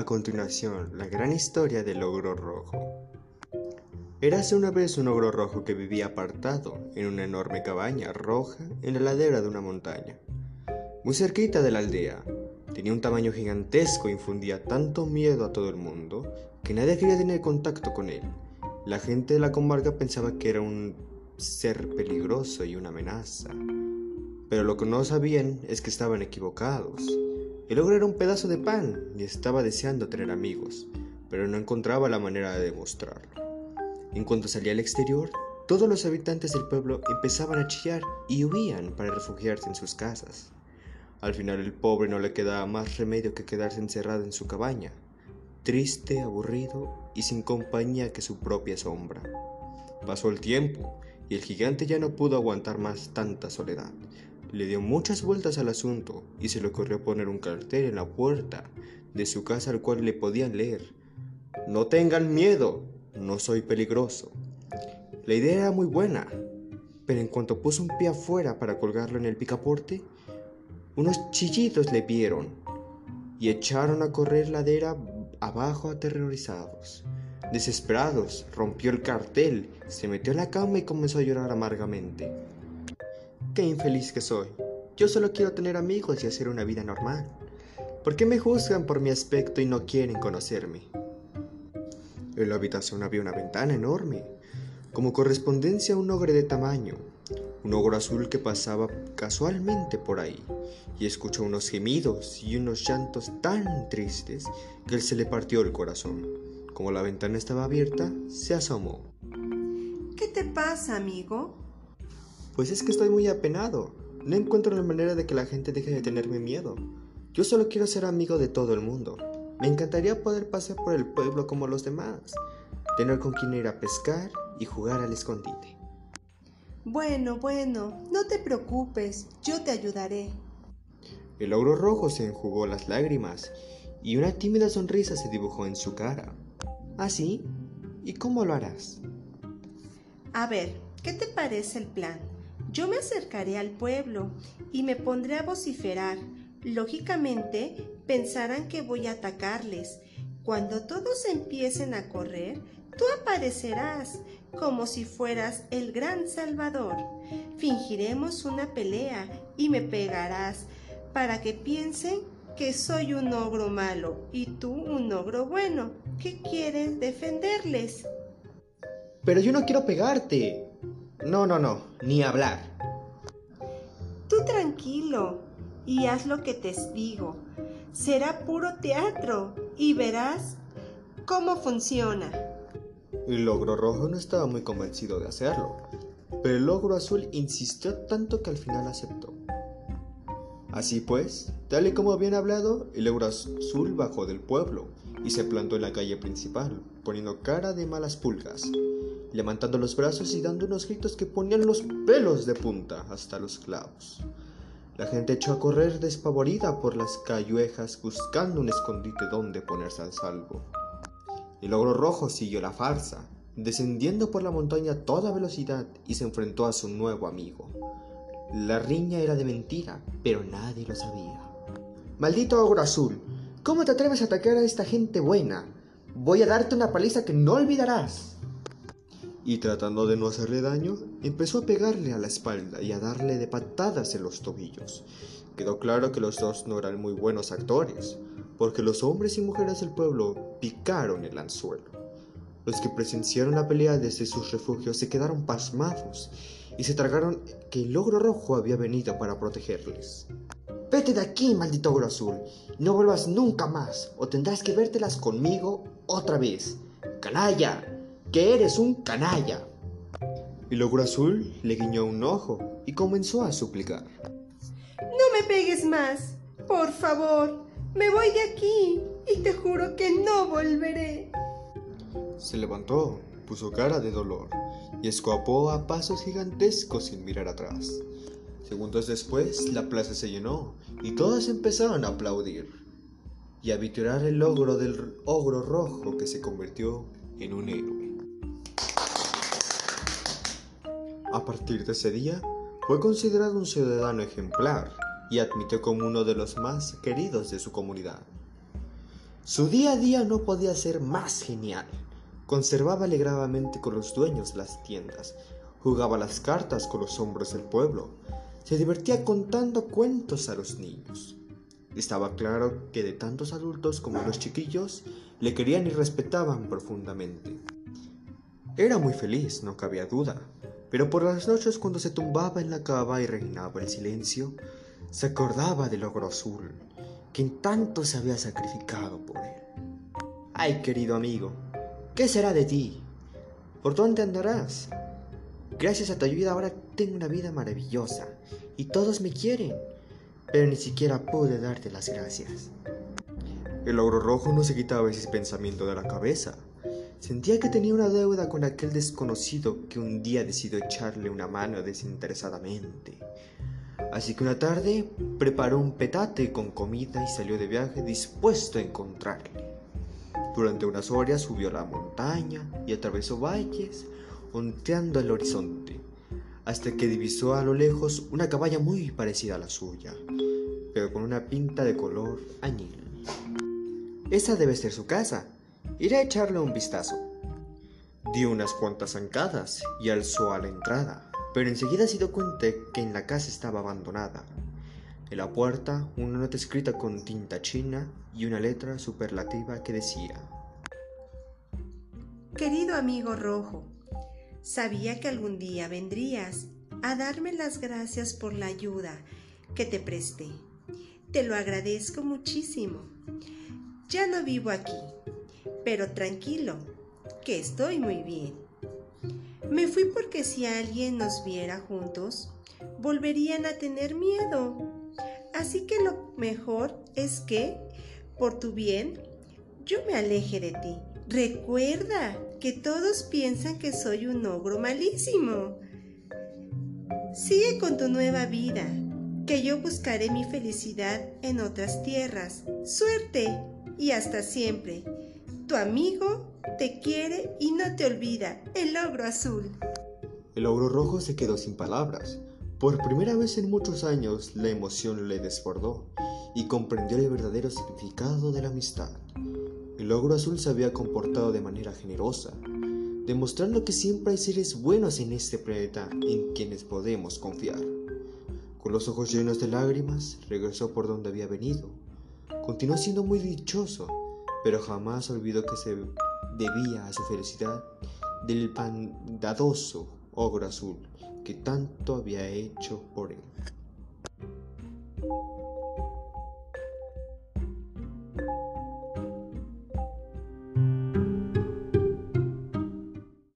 A continuación, la gran historia del ogro rojo. Érase una vez un ogro rojo que vivía apartado en una enorme cabaña roja en la ladera de una montaña, muy cerquita de la aldea. Tenía un tamaño gigantesco e infundía tanto miedo a todo el mundo que nadie quería tener contacto con él. La gente de la comarca pensaba que era un ser peligroso y una amenaza, pero lo que no sabían es que estaban equivocados. El ogro era un pedazo de pan y estaba deseando tener amigos, pero no encontraba la manera de demostrarlo. En cuanto salía al exterior, todos los habitantes del pueblo empezaban a chillar y huían para refugiarse en sus casas. Al final el pobre no le quedaba más remedio que quedarse encerrado en su cabaña, triste, aburrido y sin compañía que su propia sombra. Pasó el tiempo y el gigante ya no pudo aguantar más tanta soledad, le dio muchas vueltas al asunto y se le ocurrió poner un cartel en la puerta de su casa al cual le podían leer. No tengan miedo, no soy peligroso. La idea era muy buena, pero en cuanto puso un pie afuera para colgarlo en el picaporte, unos chillidos le vieron y echaron a correr ladera abajo aterrorizados. Desesperados, rompió el cartel, se metió en la cama y comenzó a llorar amargamente. Qué infeliz que soy. Yo solo quiero tener amigos y hacer una vida normal. ¿Por qué me juzgan por mi aspecto y no quieren conocerme? En la habitación había una ventana enorme, como correspondencia a un ogre de tamaño, un ogro azul que pasaba casualmente por ahí, y escuchó unos gemidos y unos llantos tan tristes que él se le partió el corazón. Como la ventana estaba abierta, se asomó. ¿Qué te pasa, amigo? Pues es que estoy muy apenado. No encuentro la manera de que la gente deje de tenerme miedo. Yo solo quiero ser amigo de todo el mundo. Me encantaría poder pasar por el pueblo como los demás, tener con quien ir a pescar y jugar al escondite. Bueno, bueno, no te preocupes, yo te ayudaré. El ogro rojo se enjugó las lágrimas y una tímida sonrisa se dibujó en su cara. ¿Así? ¿Y cómo lo harás? A ver, ¿qué te parece el plan? Yo me acercaré al pueblo y me pondré a vociferar. Lógicamente pensarán que voy a atacarles. Cuando todos empiecen a correr, tú aparecerás como si fueras el gran Salvador. Fingiremos una pelea y me pegarás para que piensen que soy un ogro malo y tú un ogro bueno. ¿Qué quieres defenderles? Pero yo no quiero pegarte. No, no, no, ni hablar. Tú tranquilo y haz lo que te digo. Será puro teatro y verás cómo funciona. El ogro rojo no estaba muy convencido de hacerlo, pero el ogro azul insistió tanto que al final aceptó. Así pues, tal y como habían hablado, el ogro azul bajó del pueblo y se plantó en la calle principal, poniendo cara de malas pulgas levantando los brazos y dando unos gritos que ponían los pelos de punta hasta los clavos. La gente echó a correr despavorida por las calluejas buscando un escondite donde ponerse al salvo. El ogro rojo siguió la farsa, descendiendo por la montaña a toda velocidad y se enfrentó a su nuevo amigo. La riña era de mentira, pero nadie lo sabía. Maldito ogro azul, ¿cómo te atreves a atacar a esta gente buena? Voy a darte una paliza que no olvidarás y tratando de no hacerle daño, empezó a pegarle a la espalda y a darle de patadas en los tobillos. Quedó claro que los dos no eran muy buenos actores, porque los hombres y mujeres del pueblo picaron el anzuelo. Los que presenciaron la pelea desde sus refugios se quedaron pasmados y se tragaron que el ogro rojo había venido para protegerles. Vete de aquí, maldito ogro azul, no vuelvas nunca más, o tendrás que vértelas conmigo otra vez. ¡Canalla! Que eres un canalla. El ogro azul le guiñó un ojo y comenzó a suplicar. No me pegues más, por favor. Me voy de aquí y te juro que no volveré. Se levantó, puso cara de dolor y escapó a pasos gigantescos sin mirar atrás. Segundos después, la plaza se llenó y todos empezaron a aplaudir y a vitorar el logro del ogro rojo que se convirtió en un héroe. A partir de ese día, fue considerado un ciudadano ejemplar y admitió como uno de los más queridos de su comunidad. Su día a día no podía ser más genial. Conservaba alegradamente con los dueños las tiendas, jugaba las cartas con los hombres del pueblo, se divertía contando cuentos a los niños. Estaba claro que de tantos adultos como los chiquillos le querían y respetaban profundamente. Era muy feliz, no cabía duda, pero por las noches cuando se tumbaba en la cava y reinaba el silencio, se acordaba del ogro azul, quien tanto se había sacrificado por él. Ay, querido amigo, ¿qué será de ti? ¿Por dónde andarás? Gracias a tu ayuda ahora tengo una vida maravillosa y todos me quieren, pero ni siquiera pude darte las gracias. El ogro rojo no se quitaba ese pensamiento de la cabeza. Sentía que tenía una deuda con aquel desconocido que un día decidió echarle una mano desinteresadamente. Así que una tarde preparó un petate con comida y salió de viaje dispuesto a encontrarle. Durante unas horas subió la montaña y atravesó valles, onteando el horizonte, hasta que divisó a lo lejos una cabaña muy parecida a la suya, pero con una pinta de color añil. Esa debe ser su casa. Iré a echarle un vistazo. Dio unas cuantas zancadas y alzó a la entrada pero enseguida se dio cuenta que en la casa estaba abandonada. En la puerta una nota escrita con tinta china y una letra superlativa que decía Querido amigo rojo, sabía que algún día vendrías a darme las gracias por la ayuda que te presté. Te lo agradezco muchísimo. Ya no vivo aquí, pero tranquilo, que estoy muy bien. Me fui porque si alguien nos viera juntos, volverían a tener miedo. Así que lo mejor es que, por tu bien, yo me aleje de ti. Recuerda que todos piensan que soy un ogro malísimo. Sigue con tu nueva vida, que yo buscaré mi felicidad en otras tierras. Suerte y hasta siempre. Tu amigo te quiere y no te olvida, el ogro azul. El ogro rojo se quedó sin palabras. Por primera vez en muchos años la emoción le desbordó y comprendió el verdadero significado de la amistad. El ogro azul se había comportado de manera generosa, demostrando que siempre hay seres buenos en este planeta en quienes podemos confiar. Con los ojos llenos de lágrimas, regresó por donde había venido. Continuó siendo muy dichoso, pero jamás olvidó que se debía a su felicidad del pandadoso ogro azul que tanto había hecho por él.